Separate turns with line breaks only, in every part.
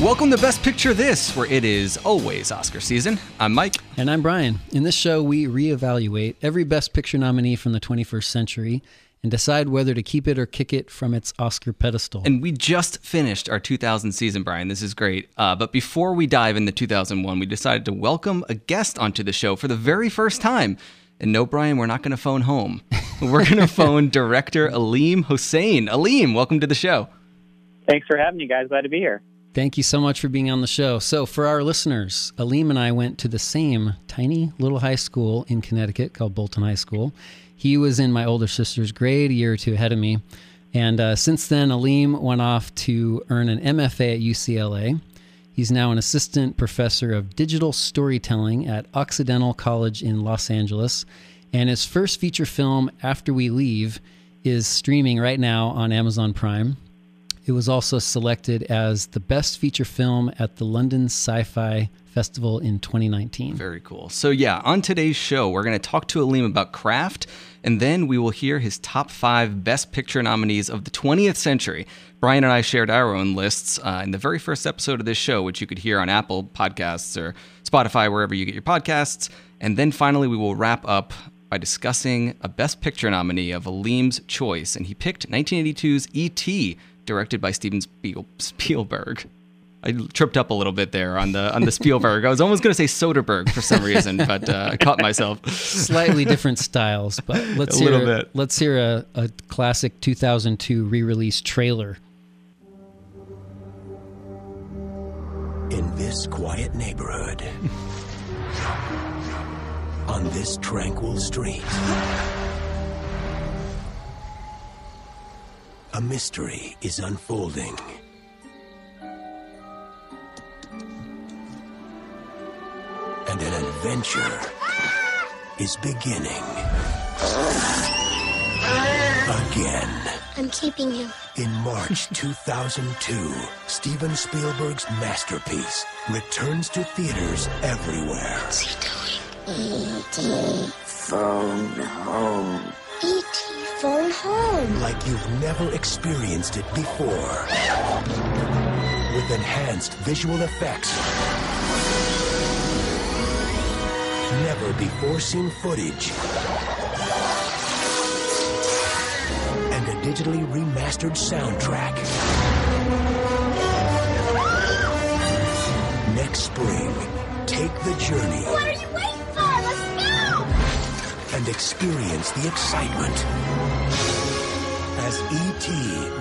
Welcome to Best Picture This, where it is always Oscar season. I'm Mike.
And I'm Brian. In this show, we reevaluate every Best Picture nominee from the 21st century and decide whether to keep it or kick it from its Oscar pedestal.
And we just finished our 2000 season, Brian. This is great. Uh, but before we dive into 2001, we decided to welcome a guest onto the show for the very first time. And no, Brian, we're not going to phone home. We're going to phone director Aleem Hossain. Aleem, welcome to the show.
Thanks for having me, guys. Glad to be here.
Thank you so much for being on the show. So, for our listeners, Aleem and I went to the same tiny little high school in Connecticut called Bolton High School. He was in my older sister's grade, a year or two ahead of me. And uh, since then, Aleem went off to earn an MFA at UCLA. He's now an assistant professor of digital storytelling at Occidental College in Los Angeles. And his first feature film, After We Leave, is streaming right now on Amazon Prime. It was also selected as the best feature film at the London Sci Fi Festival in 2019.
Very cool. So, yeah, on today's show, we're going to talk to Aleem about craft, and then we will hear his top five best picture nominees of the 20th century. Brian and I shared our own lists uh, in the very first episode of this show, which you could hear on Apple Podcasts or Spotify, wherever you get your podcasts. And then finally, we will wrap up by discussing a Best Picture nominee of Aleem's choice, and he picked 1982's E.T directed by Steven Spiel- Spielberg. I tripped up a little bit there on the on the Spielberg. I was almost going to say Soderbergh for some reason, but uh, I caught myself.
Slightly different styles, but let's
a
hear
little bit.
let's hear a, a classic 2002 re-release trailer.
In this quiet neighborhood, on this tranquil street, a mystery is unfolding. And an adventure is beginning. Again.
I'm keeping him.
In March 2002, Steven Spielberg's masterpiece returns to theaters everywhere.
What's he doing?
E.T. Phone Home.
Home.
Like you've never experienced it before. With enhanced visual effects. Never before seen footage. And a digitally remastered soundtrack. Next spring, take the journey
What are you waiting for? Let's go!
and experience the excitement as E.T.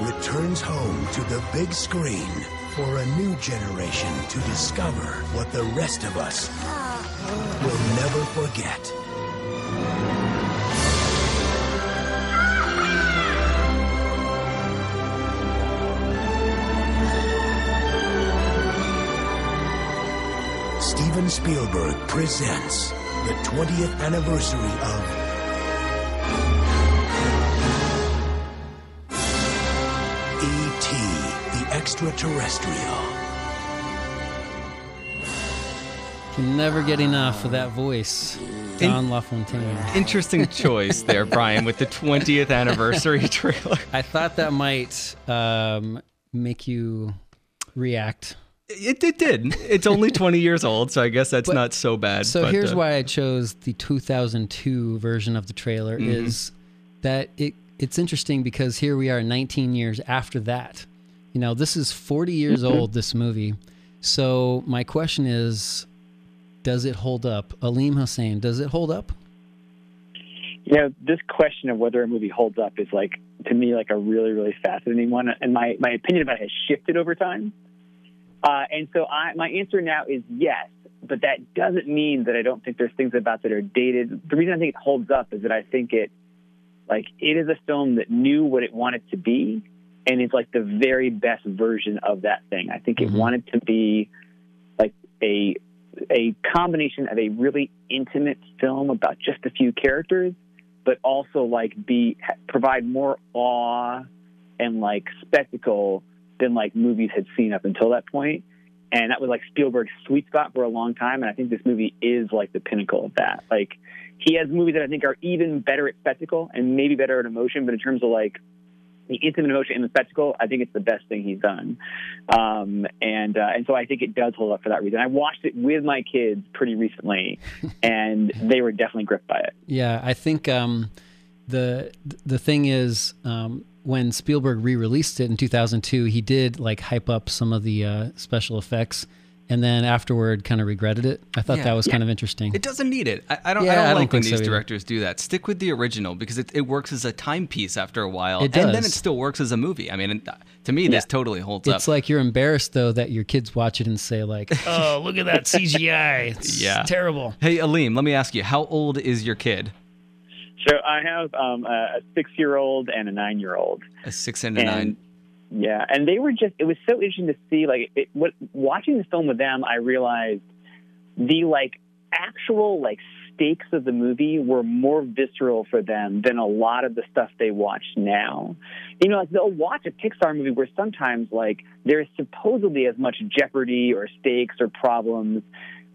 returns home to the big screen for a new generation to discover what the rest of us will never forget. Steven Spielberg presents the 20th anniversary of Extraterrestrial.
Can never get enough of that voice, Don LaFontaine.
Interesting choice there, Brian, with the 20th anniversary trailer.
I thought that might um, make you react.
It, it did. It's only 20 years old, so I guess that's
But-
not so bad.
So
but,
here's
uh,
why I chose the 2002 version of the trailer
Mm-hmm.
is that it it's interesting because here we are 19 years after that. You know, this is 40 years
Mm-hmm.
old this movie. So my question is does it hold up? Aleem Hossain, does it hold up?
You know, this question of whether a movie holds up is like to me like a really, really fascinating one, and my my opinion about it has shifted over time. Uh, and so I, my answer now is yes, but that doesn't mean that I don't think there's things about that are dated. The reason I think it holds up is that I think it, like, it is a film that knew what it wanted to be, and it's like the very best version of that thing. I think it
Mhm.
wanted to be like a a combination of a really intimate film about just a few characters, but also like be provide more awe and like spectacle than like movies had seen up until that point. and that was like Spielberg's sweet spot for a long time. And I think this movie is like the pinnacle of that. Like he has movies that I think are even better at spectacle and maybe better at emotion, but in terms of like the intimate emotion in the spectacle, I think it's the best thing he's done. Um, and uh, and so I think it does hold up for that reason. I watched it with my kids pretty recently, and they were definitely gripped by it.
Yeah, I think um, the the thing is um, when Spielberg re-released it in 2002, he did like hype up some of the uh, special effects and then afterward kind of regretted it. I thought
Yeah.
that was
Yeah.
kind of interesting.
It doesn't need it. I, I don't.
Yeah,
I don't
I don't
like when
think so
these
either.
directors do that. Stick with the original because it, it works as a timepiece after a while,
It
and then it still works as a movie. I mean, uh, to me, this
Yeah.
totally holds
it's
up.
It's like you're embarrassed though that your kids watch it and say like, "Oh, look at that CGI. It's
Yeah.
terrible."
hey, Aleem, let me ask you: How old is your kid?
So I have um, a, a six-year-old and a nine-year-old.
A six and a
and
nine.
Yeah, and they were just. It was so interesting to see. Like, it, what watching the film with them, I realized the like actual like stakes of the movie were more visceral for them than a lot of the stuff they watch now. You know, like they'll watch a Pixar movie where sometimes like there's supposedly as much jeopardy or stakes or problems.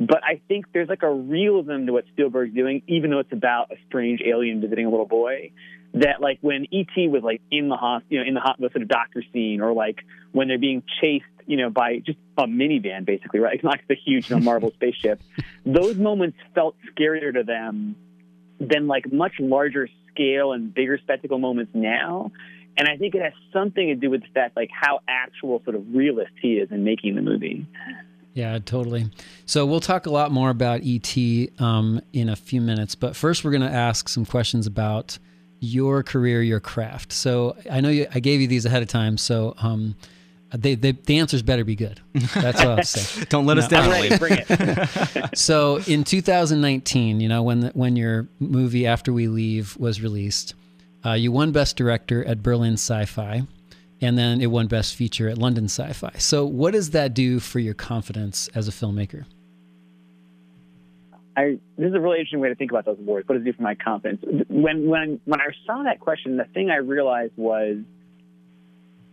But I think there's like a realism to what Spielberg's doing, even though it's about a strange alien visiting a little boy that like when ET was like in the hos, you know, in the hot, the sort of doctor scene, or like when they're being chased, you know, by just a minivan, basically, right? It's not like the huge, you know, Marvel spaceship. Those moments felt scarier to them than like much larger scale and bigger spectacle moments now. And I think it has something to do with the fact like how actual sort of realist he is in making the movie.
Yeah, totally. So we'll talk a lot more about ET um, in a few minutes, but first we're going to ask some questions about your career, your craft. So I know you, I gave you these ahead of time, so um, they, they, the answers better be good. That's what I'll say.
Don't let us down,
I'm ready,
Aleem.
bring it.
So in 2019, you know, when the, when your movie After We Leave was released, uh, you won Best Director at Berlin Sci-Fi, and then it won Best Feature at London Sci-Fi. So what does that do for your confidence as a filmmaker?
I this is a really interesting way to think about those awards. What does it do for my confidence? When when when I saw that question, the thing I realized was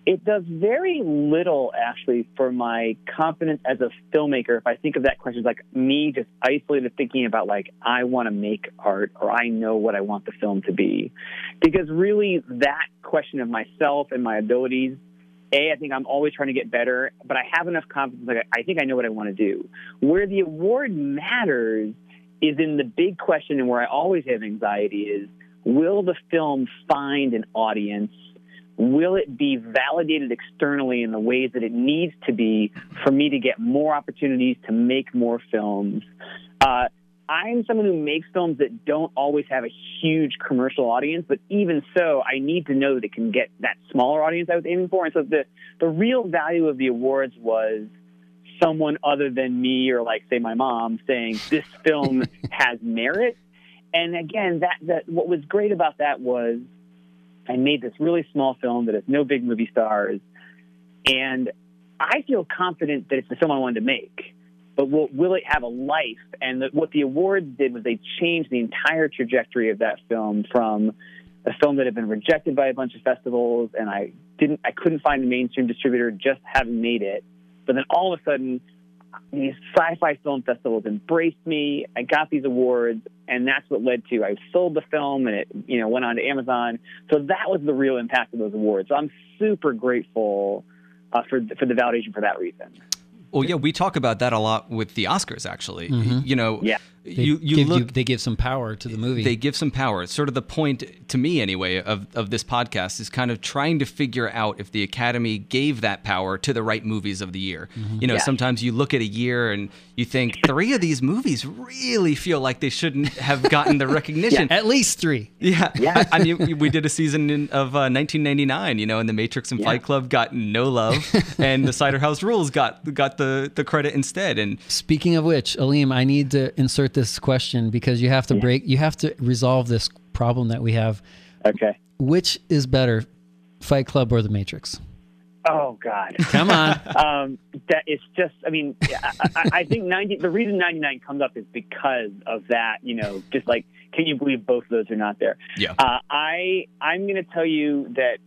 it does very little actually for my confidence as a filmmaker. If I think of that question as like me just isolated thinking about like I want to make art or I know what I want the film to be, because really that question of myself and my abilities. A, I think I'm always trying to get better, but I have enough confidence. Like I think I know what I want to do. Where the award matters is in the big question, and where I always have anxiety is: Will the film find an audience? Will it be validated externally in the ways that it needs to be for me to get more opportunities to make more films? Uh, I'm someone who makes films that don't always have a huge commercial audience, but even so, I need to know that it can get that smaller audience I was aiming for. And so the, the real value of the awards was someone other than me or like say my mom saying this film has merit. And again, that, that what was great about that was I made this really small film that has no big movie stars, and I feel confident that it's the film I wanted to make. But will, will it have a life? And the, what the awards did was they changed the entire trajectory of that film from a film that had been rejected by a bunch of festivals, and I didn't, I couldn't find a mainstream distributor just having made it. But then all of a sudden, these sci-fi film festivals embraced me. I got these awards, and that's what led to I sold the film, and it you know went on to Amazon. So that was the real impact of those awards. So I'm super grateful uh, for for the validation for that reason.
Well, yeah, we talk about that a lot with the Oscars. Actually, you know,
Yeah.
They
you you
give
look
you, they give some power to the movie.
they give some power. It's sort of the point to me anyway of, of this podcast is kind of trying to figure out if the Academy gave that power to the right movies of the year. You know,
Yeah.
sometimes you look at a year and you think three of these movies really feel like they shouldn't have gotten the recognition.
At least three.
Yeah.
Yeah.
I mean, we- we did a season in, of uh, 1999, you know, and The Matrix and
Yeah.
Fight Club got no love, and The Cider House Rules got got the, the credit instead. And
Speaking of which, Aleem, I need to insert this question because you have to break, you have to resolve this problem that we have.
Okay.
Which is better, Fight Club or The Matrix?
Oh God.
Come on.
um, that it's just. I mean, I, I, I think ninety. The reason ninety nine comes up is because of that. You know, just like, can you believe both of those are not there?
yeah.
Uh, I I'm going to tell you that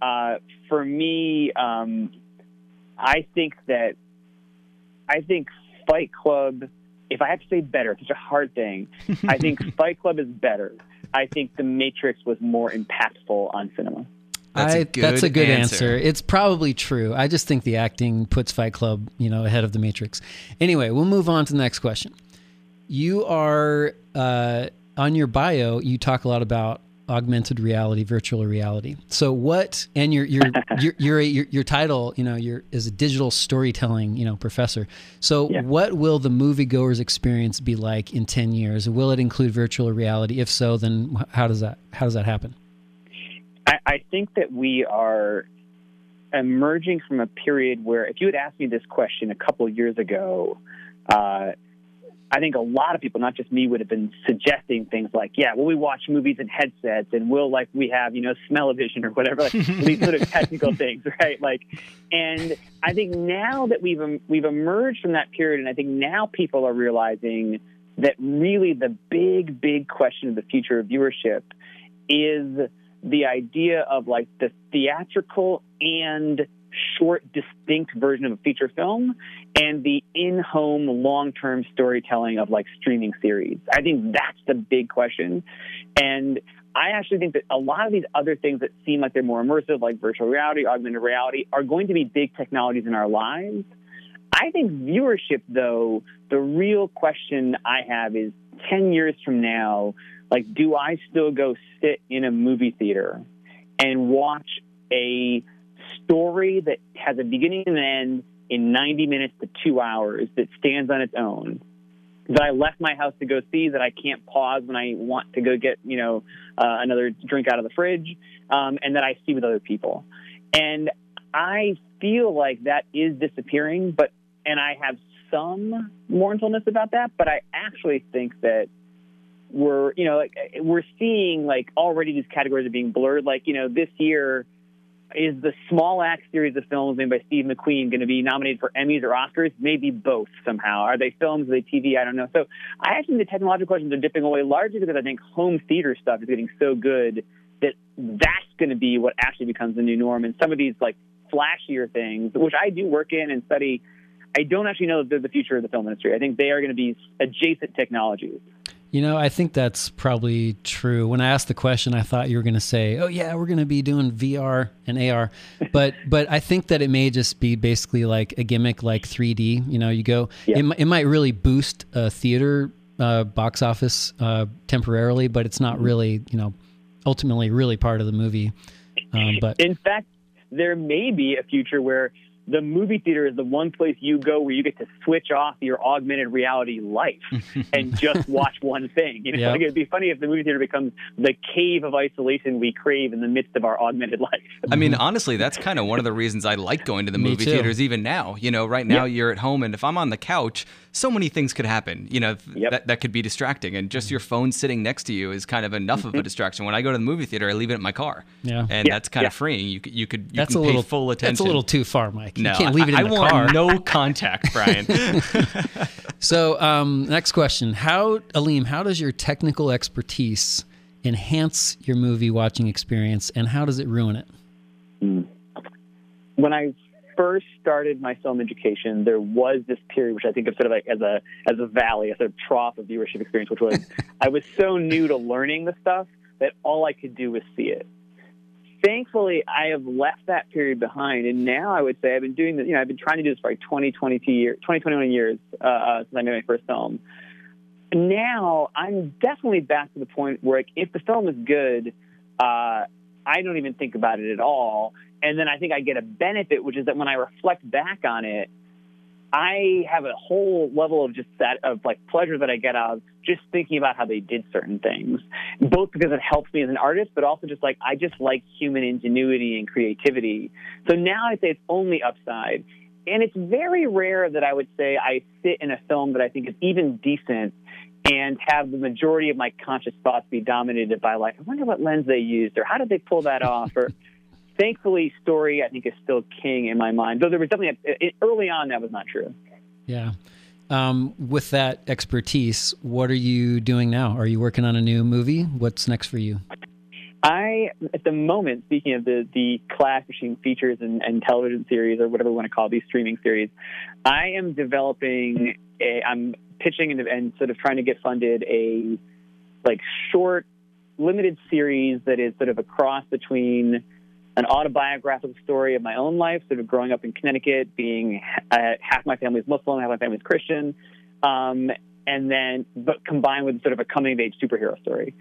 uh, for me, um, I think that I think Fight Club. If I have to say better, it's such a hard thing. I think Fight Club is better. I think The Matrix was more impactful on cinema.
That's a
I,
good
that's a good
answer.
answer. It's probably true. I just think the acting puts Fight Club, you know, ahead of The Matrix. Anyway, we'll move on to the next question. You are uh, on your bio. You talk a lot about augmented reality, virtual reality. So what? And your your your your your, your title, you know, your is a digital storytelling, you know, professor. So
Yeah.
what will the moviegoer's experience be like in ten years? Will it include virtual reality? If so, then how does that how does that happen?
I, I think that we are emerging from a period where, if you had asked me this question a couple of years ago, uh, I think a lot of people, not just me, would have been suggesting things like, "Yeah, well, we watch movies in headsets, and we'll like we have you know smell-o-vision or whatever, like, these sort of technical things, right?" Like, and I think now that we've um, we've emerged from that period, and I think now people are realizing that really the big, big question of the future of viewership is the idea of like the theatrical and short, distinct version of a feature film and the in home, long term storytelling of like streaming series. I think that's the big question. And I actually think that a lot of these other things that seem like they're more immersive, like virtual reality, augmented reality, are going to be big technologies in our lives. I think viewership, though, the real question I have is 10 years from now, like, do I still go sit in a movie theater and watch a story that has a beginning and an end in 90 minutes to two hours that stands on its own? That I left my house to go see, that I can't pause when I want to go get, you know, uh, another drink out of the fridge, um, and that I see with other people. And I feel like that is disappearing, but and I have some mournfulness about that, but I actually think that we're, you know, like, we're seeing like already these categories are being blurred. Like, you know, this year is the Small Axe series of films made by Steve McQueen going to be nominated for Emmys or Oscars? Maybe both somehow. Are they films? Are they TV? I don't know. So I actually think the technological questions are dipping away largely because I think home theater stuff is getting so good that that's going to be what actually becomes the new norm. And some of these like flashier things, which I do work in and study, I don't actually know that they're the future of the film industry. I think they are going to be adjacent technologies.
You know, I think that's probably true. When I asked the question, I thought you were going to say, "Oh yeah, we're going to be doing VR and AR," but but I think that it may just be basically like a gimmick, like 3D. You know, you go,
Yeah.
it, it might really boost a theater uh, box office uh, temporarily, but it's not really, you know, ultimately really part of the movie. Um, but
In fact, there may be a future where the movie theater is the one place you go where you get to switch off your augmented reality life and just watch one thing. You know,
Yeah.
like it'd be funny if the movie theater becomes the cave of isolation we crave in the midst of our augmented life.
I mean, honestly, that's kind of one of the reasons I like going to the movie theaters even now. You know, right now you're at home, and if I'm on the couch, so many things could happen. You know, th-
Yep.
that, that could be distracting. And just mm-hmm. your phone sitting next to you is kind of enough of a mm-hmm. distraction. When I go to the movie theater, I leave it in my car.
Yeah.
And
Yeah,
that's kind
yeah.
of freeing. You, could- you could you
that's
can
a
pay
little
full attention.
That's a little too far, Mike.
no,
you can't leave it in
I,
the
I want
car.
no contact, Brian.
So, um, next question: How, Aleem, how does your technical expertise enhance your movie watching experience, and how does it ruin it? Hmm.
when I first started my film education, there was this period which I think of sort of like as a as a valley, a sort of trough of viewership experience, which was I was so new to learning the stuff that all I could do was see it. Thankfully, I have left that period behind, and now I would say I've been doing this. You know, I've been trying to do this for like 20, 22 years, 20, 21 years uh, since I made my first film. Now I'm definitely back to the point where like, if the film is good, uh, I don't even think about it at all. And then I think I get a benefit, which is that when I reflect back on it, I have a whole level of just that of like pleasure that I get out of just thinking about how they did certain things, both because it helps me as an artist, but also just like I just like human ingenuity and creativity. So now I say it's only upside. And it's very rare that I would say I sit in a film that I think is even decent and have the majority of my conscious thoughts be dominated by like, I wonder what lens they used or how did they pull that off or thankfully story I think is still king in my mind. Though there was definitely a, it, early on that was not true.
Yeah. Um, with that expertise, what are you doing now? Are you working on a new movie? What's next for you?
I, at the moment, speaking of the, the class machine features and, and television series or whatever we want to call these streaming series, I am developing a, I'm pitching and, and sort of trying to get funded a like short, limited series that is sort of a cross between an autobiographical story of my own life, sort of growing up in Connecticut, being uh, half my family is Muslim, half my family is Christian, um, and then but combined with sort of a coming of age superhero story.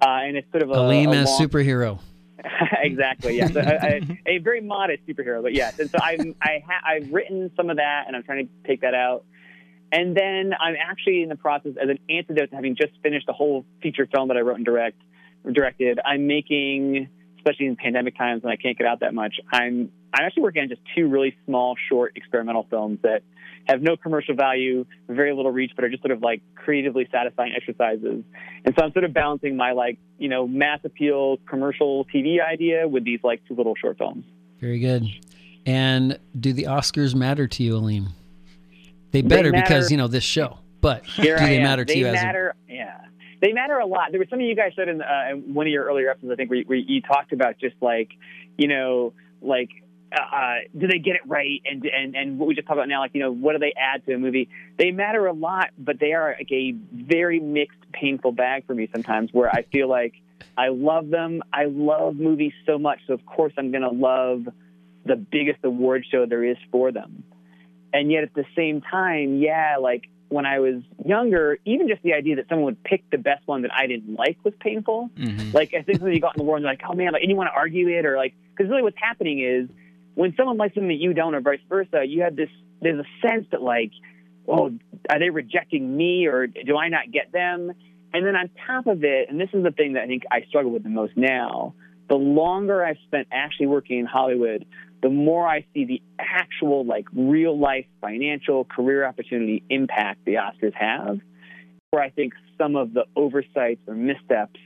Uh, and it's sort of a,
Aleem
a
as
long-
superhero.
exactly. Yes, a, a, a very modest superhero, but yes. And so I've I ha- I've written some of that, and I'm trying to take that out. And then I'm actually in the process, as an antidote to having just finished the whole feature film that I wrote and direct directed. I'm making, especially in pandemic times when I can't get out that much. I'm I'm actually working on just two really small, short experimental films that have no commercial value, very little reach, but are just sort of like creatively satisfying exercises. And so I'm sort of balancing my like, you know, mass appeal commercial TV idea with these like two little short films.
Very good. And do the Oscars matter to you, Aleem? They better because you know this show. But do
I
they
am.
matter to
they
you as
matter, yeah. They matter a lot. There was something you guys said in, uh, in one of your earlier episodes, I think, where, where you talked about just like, you know, like, uh, do they get it right? And, and and what we just talked about now, like, you know, what do they add to a movie? They matter a lot, but they are like a very mixed, painful bag for me sometimes. Where I feel like I love them. I love movies so much, so of course I'm going to love the biggest award show there is for them. And yet at the same time, yeah, like when I was younger, even just the idea that someone would pick the best one that I didn't like was painful.
Mhm.
Like I think when you got in the world, and you're like, oh man, like, and you want to argue it, or like, because really what's happening is when someone likes something that you don't, or vice versa, you have this. There's a sense that like, oh, are they rejecting me, or do I not get them? And then on top of it, and this is the thing that I think I struggle with the most now. The longer I've spent actually working in Hollywood, the more I see the actual, like, real life financial career opportunity impact the Oscars have, where I think some of the oversights or missteps,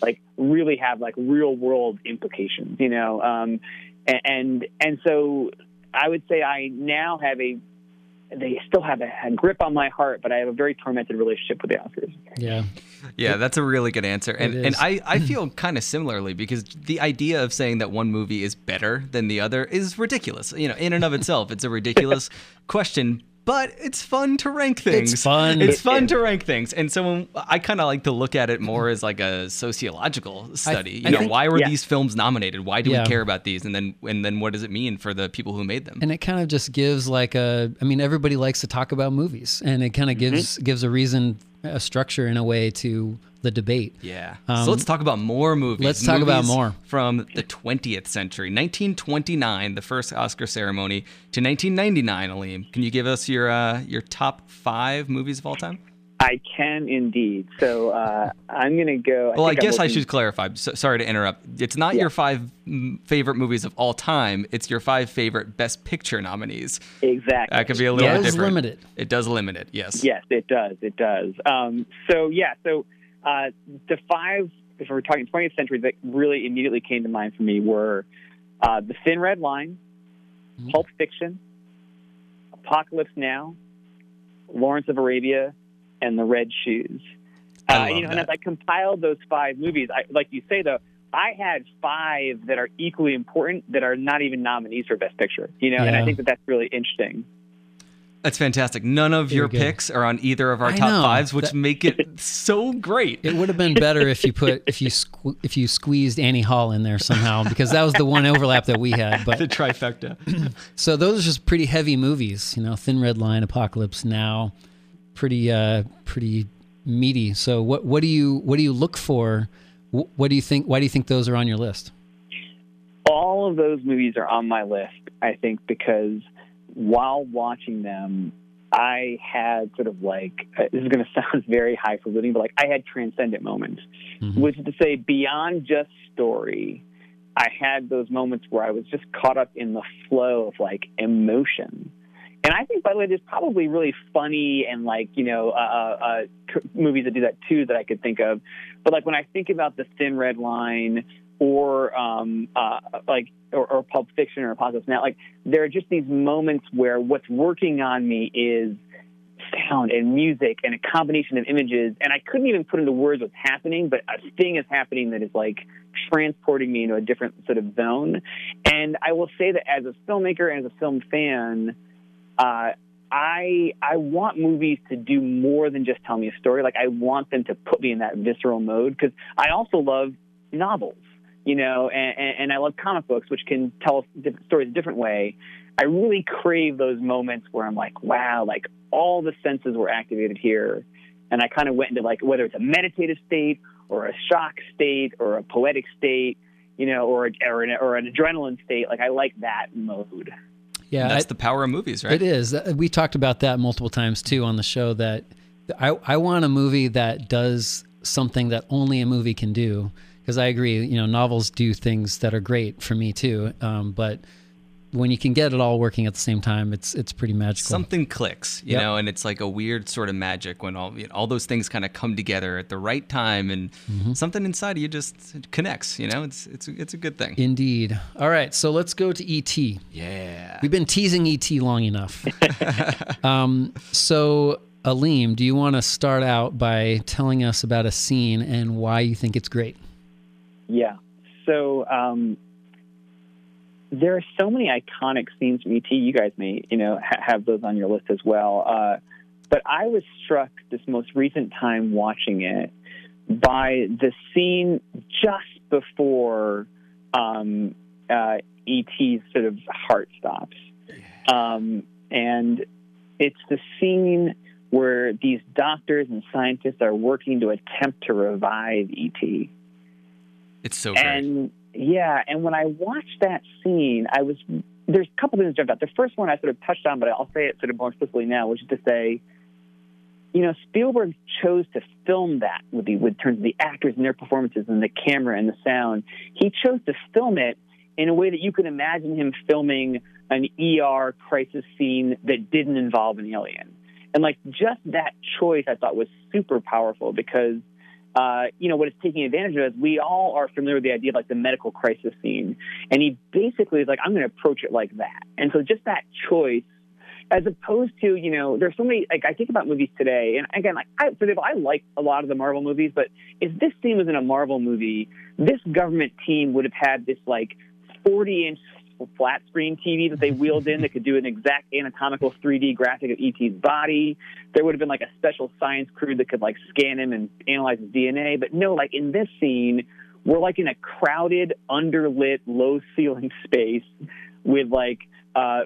like, really have, like, real world implications, you know? Um, a- and, and so I would say I now have a, they still have a, a grip on my heart, but I have a very tormented relationship with the Oscars.
yeah.
Yeah, that's a really good answer. And and. I, I feel kind of similarly because the idea of saying that one movie is better than the other is ridiculous. You know, in and of itself, it's a ridiculous question, but it's fun to rank things.
It's fun.
It's
It
fun to rank things. And so when, I kind of like to look at it more as like a sociological study.
I
you know,
think-
why were
yeah.
these films nominated? Why do
Yeah.
we care about these? And then and then what does it mean for the people who made them?
And it kind of just gives like a I mean everybody likes to talk about movies and it kind of mm-hmm. gives gives a reason a structure in a way to the debate.
Yeah.
Um,
so let's talk about more movies.
let's talk about more.
From the 20th century, 1929, the first Oscar ceremony, to 1999. Aleem, can you give us your uh, your top five movies of all time?
I can indeed. So uh, I'm going to go.
Well, I,
think I'm
guess I should clarify. So, sorry to interrupt. It's not
Yeah.
your five mm, favorite movies of all time. It's your five favorite Best Picture nominees.
Exactly.
That could be a little
Does
bit different.
limit it.
It does limit it. Yes.
Yes, it does. It does. Um, so yeah, so uh, the five, if we're talking 20th century, that really immediately came to mind for me were uh, The Thin Red Line,
Mm-hmm.
Pulp Fiction, Apocalypse Now, Lawrence of Arabia, and The Red Shoes.
I
uh, you know, and as I compiled those five movies, I, like you say though, I had five that are equally important that are not even nominees for Best Picture. You know, and I think that that's really interesting.
That's fantastic. None of your picks are on either of our
I
top
know.
fives, which
That-
make it so great.
It would have been better if you put if you sque- if you squeezed Annie Hall in there somehow because that was the one overlap that we had.
But the
But
trifecta.
so those are just pretty heavy movies, you know. Thin Red Line, Apocalypse Now, pretty uh pretty meaty. So what what do you what do you look for? What do you think? Why do you think those are on your list?
all of those movies are on my list, I think, because while watching them, I had sort of like, uh, this is going to sound very highfalutin, but like I had transcendent moments,
Mhm.
which is to say, beyond just story, I had those moments where I was just caught up in the flow of like emotion. And I think, by the way, there's probably really funny and like you know uh, uh, uh, movies that do that too that I could think of. But like when I think about the Thin Red Line or um, uh, like or, or Pulp Fiction or Apocalypse Now, like there are just these moments where what's working on me is sound and music and a combination of images. And I couldn't even put into words what's happening, but a thing is happening that is like transporting me into a different sort of zone. And I will say that as a filmmaker and as a film fan, uh, I I want movies to do more than just tell me a story. Like I want them to put me in that visceral mode because I also love novels, you know, and, and, and I love comic books, which can tell different stories a different way. I really crave those moments where I'm like, wow, like all the senses were activated here, and I kind of went into like whether it's a meditative state or a shock state or a poetic state, you know, or or an, or an adrenaline state. Like I like that mode.
Yeah,
That's
I-
the power of movies, right?
It is. Uh, We talked about that multiple times too on the show. That I I want a movie that does something that only a movie can do. Because I agree, you know, novels do things that are great for me too. Um, but when you can get it all working at the same time, it's it's pretty magical.
Something clicks, you
Yep.
know, and it's like a weird sort of magic when all you know, all those things kind of come together at the right time, and
Mm-hmm.
something inside of you just connects. You know, it's it's it's a good thing.
Indeed. All right, so let's go to ET.
yeah.
We've been teasing ET long enough. um, so, Aleem, do you want to start out by telling us about a scene and why you think it's great?
Yeah. So um, there are so many iconic scenes from ET. You guys may, you know, ha- have those on your list as well. Uh, but I was struck this most recent time watching it by the scene just before um, uh, ET's sort of heart stops, um, and it's the scene where these doctors and scientists are working to attempt to revive ET.
It's so great.
And yeah, and when I watched that scene, I was there's a couple things jumped out. The first one I sort of touched on, but I'll say it sort of more explicitly now, which is to say, you know, Spielberg chose to film that with the with terms of the actors and their performances and the camera and the sound. He chose to film it in a way that you could imagine him filming an ER crisis scene that didn't involve an alien. And like just that choice, I thought was super powerful because uh, you know, what it's taking advantage of is we all are familiar with the idea of like the medical crisis scene. And he basically is like, I'm going to approach it like that. And so just that choice, as opposed to, you know, there's so many, like I think about movies today, and again, like I, for example, I like a lot of the Marvel movies, but if this scene was in a Marvel movie, this government team would have had this like 40 inch flat screen TV that they wheeled in that could do an exact anatomical 3D graphic of ET's body. There would have been like a special science crew that could like scan him and analyze his DNA. But no, like in this scene, we're like in a crowded, underlit, low ceiling space with like uh,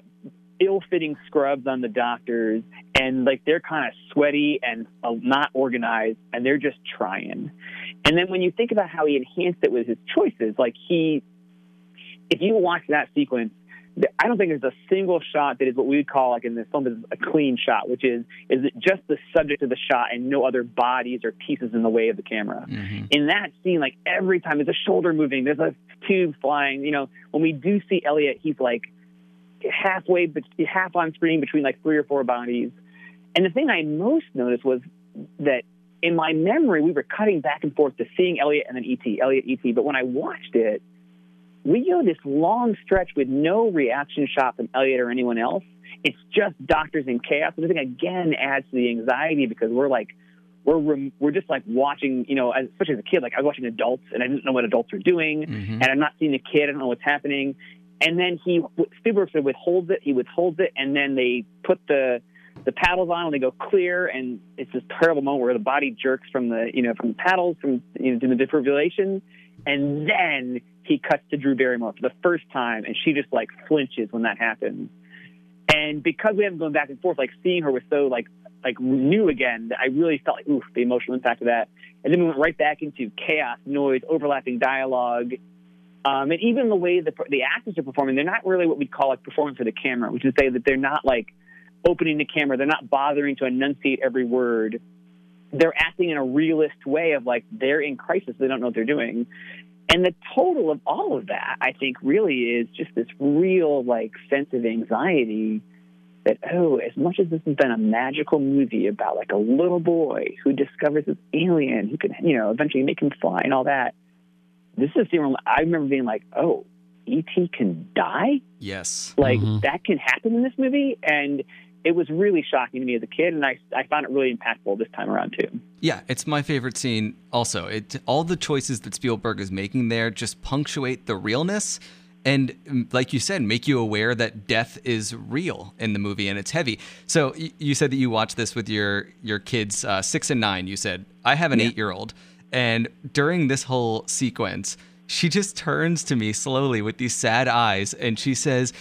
ill fitting scrubs on the doctors. And like they're kind of sweaty and uh, not organized and they're just trying. And then when you think about how he enhanced it with his choices, like he if you watch that sequence, I don't think there's a single shot that is what we would call, like in this film, is a clean shot, which is is it just the subject of the shot and no other bodies or pieces in the way of the camera.
Mhm.
In that scene, like every time there's a shoulder moving, there's a tube flying. You know, when we do see Elliot, he's like halfway, but half on screen between like three or four bodies. And the thing I most noticed was that in my memory, we were cutting back and forth to seeing Elliot and then ET, Elliot, ET. But when I watched it, we go this long stretch with no reaction shot from Elliot or anyone else. It's just doctors in chaos. And I think again adds to the anxiety because we're like, we're rem- we're just like watching, you know, as, especially as a kid. Like I was watching adults, and I didn't know what adults are doing,
Mhm.
and I'm not seeing the kid. I don't know what's happening. And then he Spielberg sort of withholds it. He withholds it, and then they put the the paddles on and they go clear, and it's this terrible moment where the body jerks from the you know from the paddles from you know doing the defibrillation, and then he cuts to Drew Barrymore for the first time, and she just like flinches when that happens. And because we haven't gone back and forth, like seeing her was so like like new again, I really felt like oof the emotional impact of that. And then we went right back into chaos, noise, overlapping dialogue. Um, and even the way the the actors are performing, they're not really what we'd call like performing for the camera, which is to say that they're not like opening the camera, they're not bothering to enunciate every word. They're acting in a realist way of like they're in crisis, they don't know what they're doing. And the total of all of that, I think, really is just this real like sense of anxiety that oh, as much as this has been a magical movie about like a little boy who discovers this alien who can you know eventually make him fly and all that, this is the one I remember being like, oh, ET can die,
Yes.
like
Mhm.
that can happen in this movie, and it was really shocking to me as a kid, and I I found it really impactful this time around too.
Yeah, it's my favorite scene. Also, it all the choices that Spielberg is making there just punctuate the realness, and mm, like you said, make you aware that death is real in the movie and it's heavy. So you said that you watched this with your your kids, uh, six and nine. You said I have an eight year old, and during this whole sequence, she just turns to me slowly with these sad eyes, and she says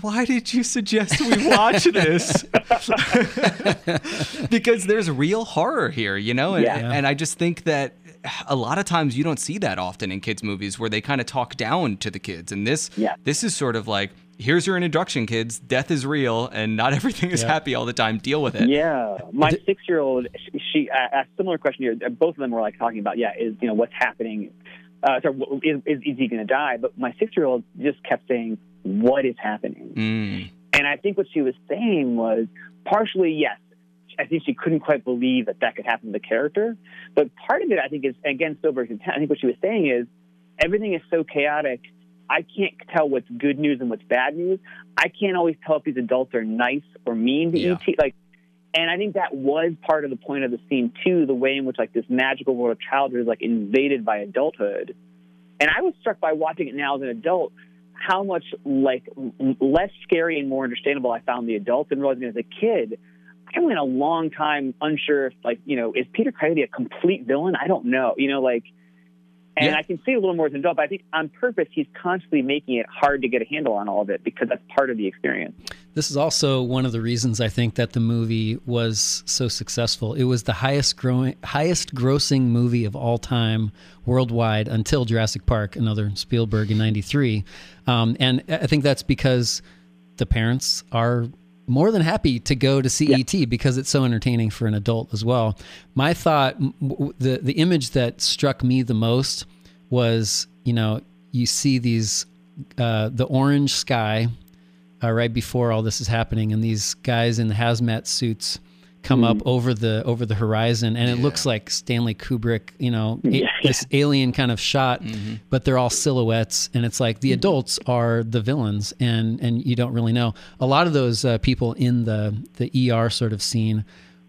why did you suggest we watch this? because there's real horror here, you know? And,
Yeah.
and I just think that a lot of times you don't see that often in kids' movies where they kind of talk down to the kids. And this
Yeah.
this is sort of like, here's your introduction, kids. Death is real and not everything is
Yeah.
happy all the time. Deal with it.
Yeah, my six-year-old, she, she a similar question here. Both of them were like talking about, yeah, is you know what's happening? Uh, sorry, is, is, is he going to die? But my six-year-old just kept saying, "What is happening?"
Mm.
And I think what she was saying was partially yes. I think she couldn't quite believe that that could happen to the character. But part of it, I think, is again Spielberg's intent. I think what she was saying is everything is so chaotic. I can't tell what's good news and what's bad news. I can't always tell if these adults are nice or mean to
Yeah.
ET. Like, and I think that was part of the point of the scene too. The way in which like this magical world of childhood is like invaded by adulthood. And I was struck by watching it now as an adult how much like less scary and more understandable I found the adults and realizing as a kid, I went a long time unsure if like, you know, is Peter Coyote a complete villain? I don't know. You know, like and
Yeah.
I can see a little more as an adult, but I think on purpose he's constantly making it hard to get a handle on all of it because that's part of the experience.
This is also one of the reasons I think that the movie was so successful. It was the highest growing, highest grossing movie of all time worldwide until Jurassic Park, another Spielberg in '93, um, and I think that's because the parents are more than happy to go to see ET because it's so entertaining for an adult as well. My thought, the the image that struck me the most was, you know, you see these uh, the orange sky uh, right before all this is happening, and these guys in the hazmat suits come up over the over the horizon, and it looks like Stanley Kubrick, you know, a- this alien kind of shot, but they're all silhouettes, and it's like the adults are the villains, and and you don't really know. A lot of those uh, people in the the ER sort of scene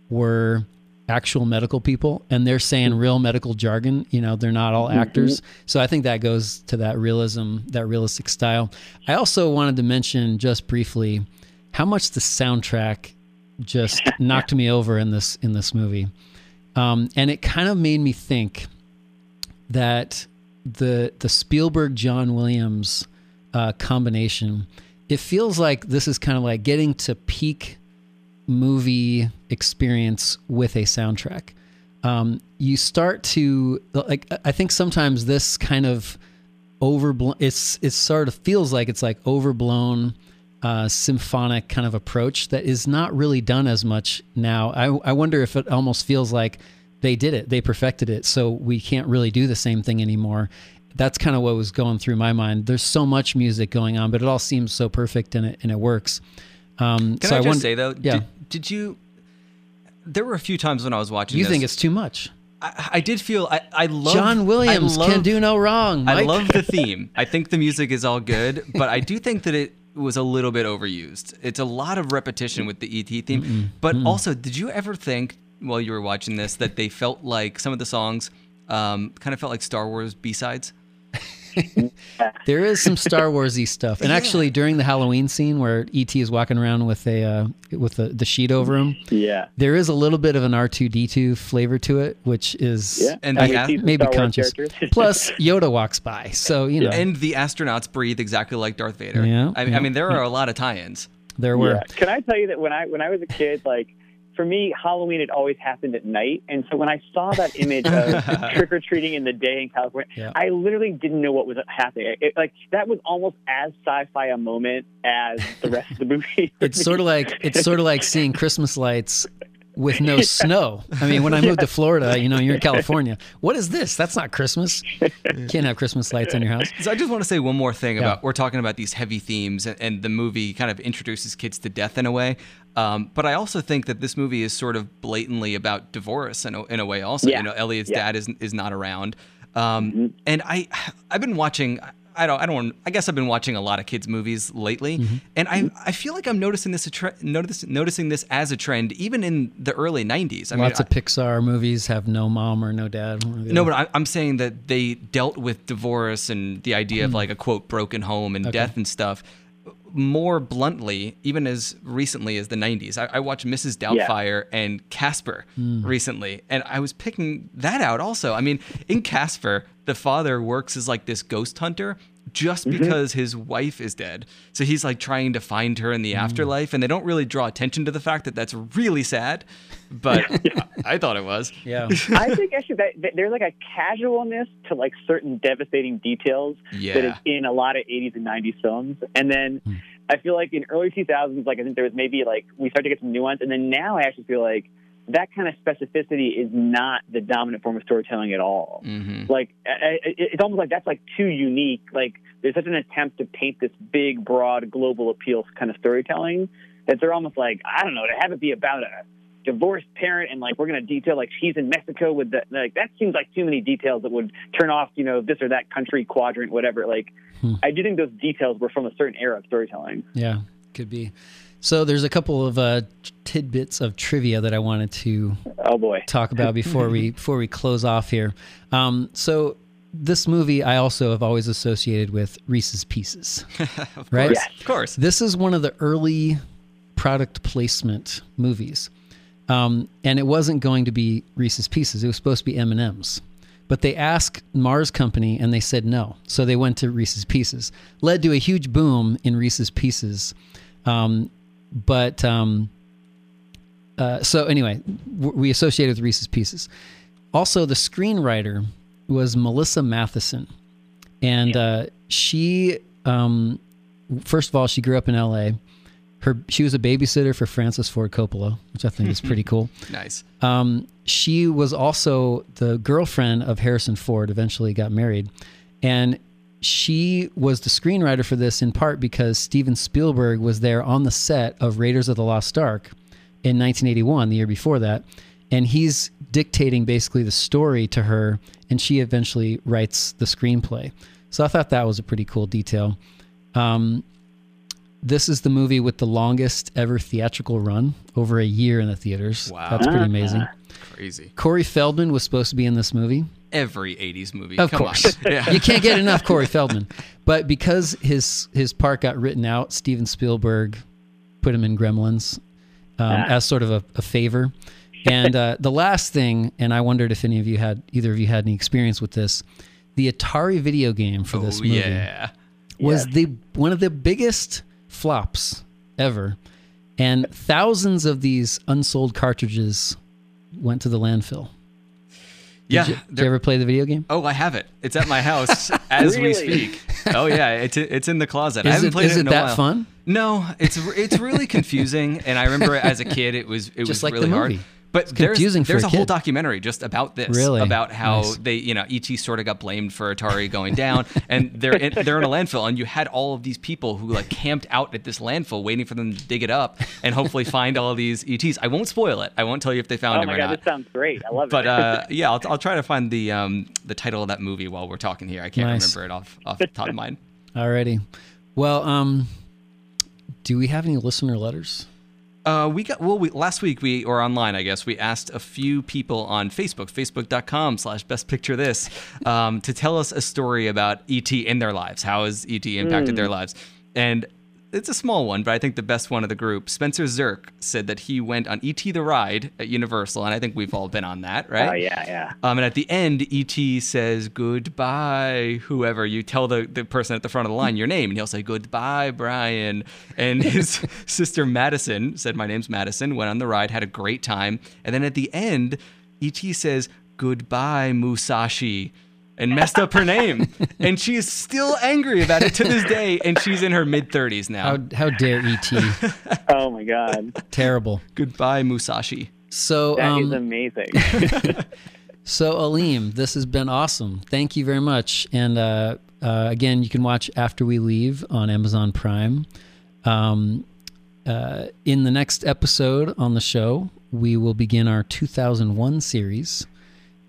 were actual medical people and they're saying real medical jargon you know they're not all actors. So i think that goes to that realism that realistic style. I also wanted to mention just briefly how much the soundtrack just knocked me over in this in this movie. Um, and it kind of made me think that the the Spielberg John Williams uh, combination, it feels like this is kind of like getting to peak movie experience with a soundtrack. Um, you start to like I think sometimes this kind of overblown it's it sort of feels like it's like overblown uh, symphonic kind of approach that is not really done as much now. I, I wonder if it almost feels like they did it, they perfected it, so we can't really do the same thing anymore. That's kind of what was going through my mind. There's so much music going on, but it all seems so perfect and it and it works. Um,
Can
so
I just
wonder-
say though,
yeah.
did, did you? There were a few times when I was watching.
you
this,
think it's too much?
I, I did feel I, I love
John Williams
love,
can do no wrong.
I love the theme. I think the music is all good, but I do think that it was a little bit overused. It's a lot of repetition with the ET theme. But also, did you ever think while you were watching this that they felt like some of the songs um, kind of felt like Star Wars B sides?
There is some Star Warsy stuff, and actually during the Halloween scene where ET is walking around with a uh, with the, the sheet over him,
Yeah.
there is a little bit of an R two D two flavor to it, which is
Yeah.
And
I
the
can
a-
see some
maybe conscious. Plus Yoda walks by, so you know
And the astronauts breathe exactly like Darth Vader.
Yeah,
I,
yeah.
I mean, there are a lot of tie-ins.
there were.
Yeah. Can I tell you that when I when I was a kid, like for me, Halloween had always happened at night, and so when I saw that image of trick or treating in the day in California,
Yeah.
I literally didn't know what was happening. It, like that was almost as sci-fi a moment as the rest of the movie.
It's sort of like it's sort of like seeing Christmas lights with no snow. I mean, when I moved to Florida, you know, you're in California. What is this? That's not Christmas. You can't have Christmas lights in your house.
So I just want to say one more thing
Yeah.
about we're talking about these heavy themes, and, and the movie kind of introduces kids to death in a way. Um, but I also think that this movie is sort of blatantly about divorce in a, in a way. Also,
Yeah.
you know, Elliot's
Yeah.
dad is is not around, um, and I I've been watching. I don't I don't I guess I've been watching a lot of kids movies lately,
Mm-hmm.
and I I feel like I'm noticing this a tre- notice, noticing this as a trend even in the early '90s. I
Lots
mean,
of Pixar movies have no mom or no dad. or
no, but I, I'm saying that they dealt with divorce and the idea of
Hmm.
like a quote broken home and death and stuff more bluntly, even as recently as the 90s. I, I watched Mrs. Doubtfire and Casper
Hmm.
recently, and I was picking that out also. I mean, in Casper, the father works as like this ghost hunter just
Mm-hmm.
because his wife is dead. So he's like trying to find her in the
Hmm.
afterlife, and they don't really draw attention to the fact that that's really sad, but I, I thought it was.
yeah.
I think actually that, that there's like a casualness to like certain devastating details that is in a lot of 80s and 90s films. And then I feel like in early 2000s, like I think there was maybe like we started to get some nuance. And then now I actually feel like that kind of specificity is not the dominant form of storytelling at all.
hmm
Like I- I- it's almost like that's like too unique. Like there's such an attempt to paint this big, broad, global appeal kind of storytelling that they're almost like I don't know to have it be about a divorced parent and like we're going to detail like she's in Mexico with the like that seems like too many details that would turn off you know this or that country quadrant whatever. Like I do think those details were from a certain era of storytelling.
Yeah, could be. So there's a couple of uh, tidbits of trivia that I wanted to
Oh boy.
talk about before we before we close off here. Um, so this movie I also have always associated with Reese's Pieces, right?
Yes.
Of course.
This is one of the early product placement movies, um, and it wasn't going to be Reese's Pieces. It was supposed to be M and M's, but they asked Mars Company, and they said no. So they went to Reese's Pieces. Led to a huge boom in Reese's Pieces, um, but um, uh, so anyway, we associated with Reese's Pieces. Also, the screenwriter was Melissa Mathison, and uh, she, um, first of all, she grew up in L.A. Her she was a babysitter for Francis Ford Coppola, which I think is pretty cool.
Nice.
Um, she was also the girlfriend of Harrison Ford. Eventually, got married, and she was the screenwriter for this in part because Steven Spielberg was there on the set of Raiders of the Lost Ark in 1981, the year before that, and he's dictating basically the story to her, and she eventually writes the screenplay. So I thought that was a pretty cool detail. Um, this is the movie with the longest ever theatrical run, over a year in the theaters.
Wow.
That's pretty amazing.
Crazy.
Corey Feldman was supposed to be in this movie.
Every 80s movie.
Of
Come
course.
on. Yeah.
You can't get enough Corey Feldman. But because his his part got written out, Steven Spielberg put him in Gremlins um, as sort of a, a favor. And uh, the last thing, and I wondered if any of you had either of you had any experience with this, the Atari video game for this
oh,
movie
yeah.
was
Yes.
the one of the biggest flops ever, and thousands of these unsold cartridges went to the landfill.
Yeah.
Did you, did you ever play the video game?
Oh, I have it. It's at my house as we speak. Oh yeah, it's it's in the closet. I haven't
it,
played
is
it
it
in a
that
while.
fun?
No, it's it's really confusing, and I remember as a kid it was it was
Just like the
really hard.
Movie.
But there's
confusing for
there's
a
a, whole documentary just about this,
Really?
about how
Nice.
they you know ET sort of got blamed for Atari going down, and they're in, they're in a landfill, and you had all of these people who like camped out at this landfill waiting for them to dig it up and hopefully find all of these ETs. I won't spoil it. I won't tell you if they found
Oh
him
my
or
god,
not.
this sounds great. I love
But
it.
But uh, yeah, I'll, I'll try to find the um, the title of that movie while we're talking here. I can't
Nice.
remember it off off the top of my mind.
Alrighty. Well, um, do we have any listener letters?
Uh, we got well. We, last week we or online, I guess, we asked a few people on Facebook, Facebook.com/slash Best Picture This, um, to tell us a story about ET in their lives. How has ET impacted their lives? And it's a small one, but I think the best one of the group. Spencer Zirk said that he went on ET the ride at Universal, and I think we've all been on that, right?
oh yeah, yeah.
Um, and at the end, ET says goodbye, whoever. You tell the, the person at the front of the line your name, and he'll say goodbye, Brian. And his sister Madison said, My name's Madison, went on the ride, had a great time. And then at the end, ET says goodbye, Musashi. And messed up her name, and she is still angry about it to this day. And she's in her mid thirties now.
How how dare ET?
Oh my god,
Terrible.
Goodbye, Musashi.
So
that is
um,
amazing.
So, Aleem, this has been awesome. Thank you very much. And uh, uh, again, you can watch After We Leave on Amazon Prime. Um, uh, in the next episode on the show, we will begin our 2001 series.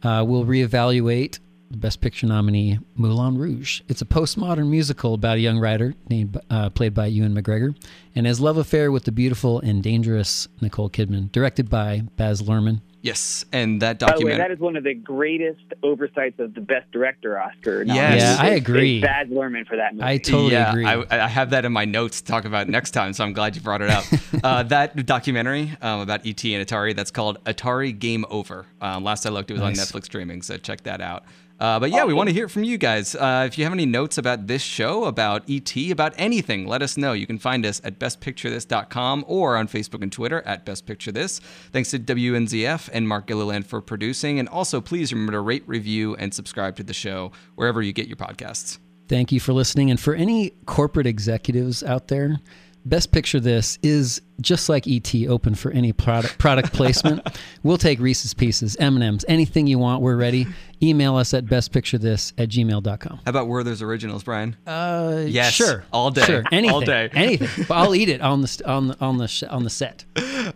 Uh, we'll reevaluate the Best Picture nominee Moulin Rouge. It's a postmodern musical about a young writer named uh, played by Ewan McGregor and his love affair with the beautiful and dangerous Nicole Kidman, directed by Baz Luhrmann.
Yes, and that
By the way, that is one of the greatest oversights of the Best Director Oscar.
Yes.
Yeah, I agree.
It's Baz Luhrmann for that movie.
I totally
yeah,
agree.
I, I have that in my notes to talk about next time, so I'm glad you brought it up. uh, that documentary um, about ET and Atari that's called Atari Game Over. Uh, last I looked, it was
Nice.
on Netflix streaming, so check that out. Uh, but yeah, we want to hear from you guys. Uh, if you have any notes about this show, about ET, about anything, let us know. You can find us at bestpicturethis.com or on Facebook and Twitter at bestpicturethis. Thanks to WNZF and Mark Gilliland for producing. And also, please remember to rate, review, and subscribe to the show wherever you get your podcasts.
Thank you for listening. And for any corporate executives out there, Best Picture This is just like ET, open for any product product placement. we'll take Reese's Pieces, M&M's, anything you want. We're ready. Email us at bestpicturethis at gmail.com.
How about Werther's Originals, Brian?
Uh,
Yes,
sure,
all day,
sure, anything,
all day.
anything. But I'll eat it on the on the on the sh- on the set.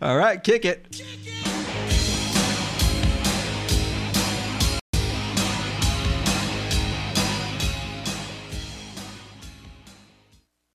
All right, kick it.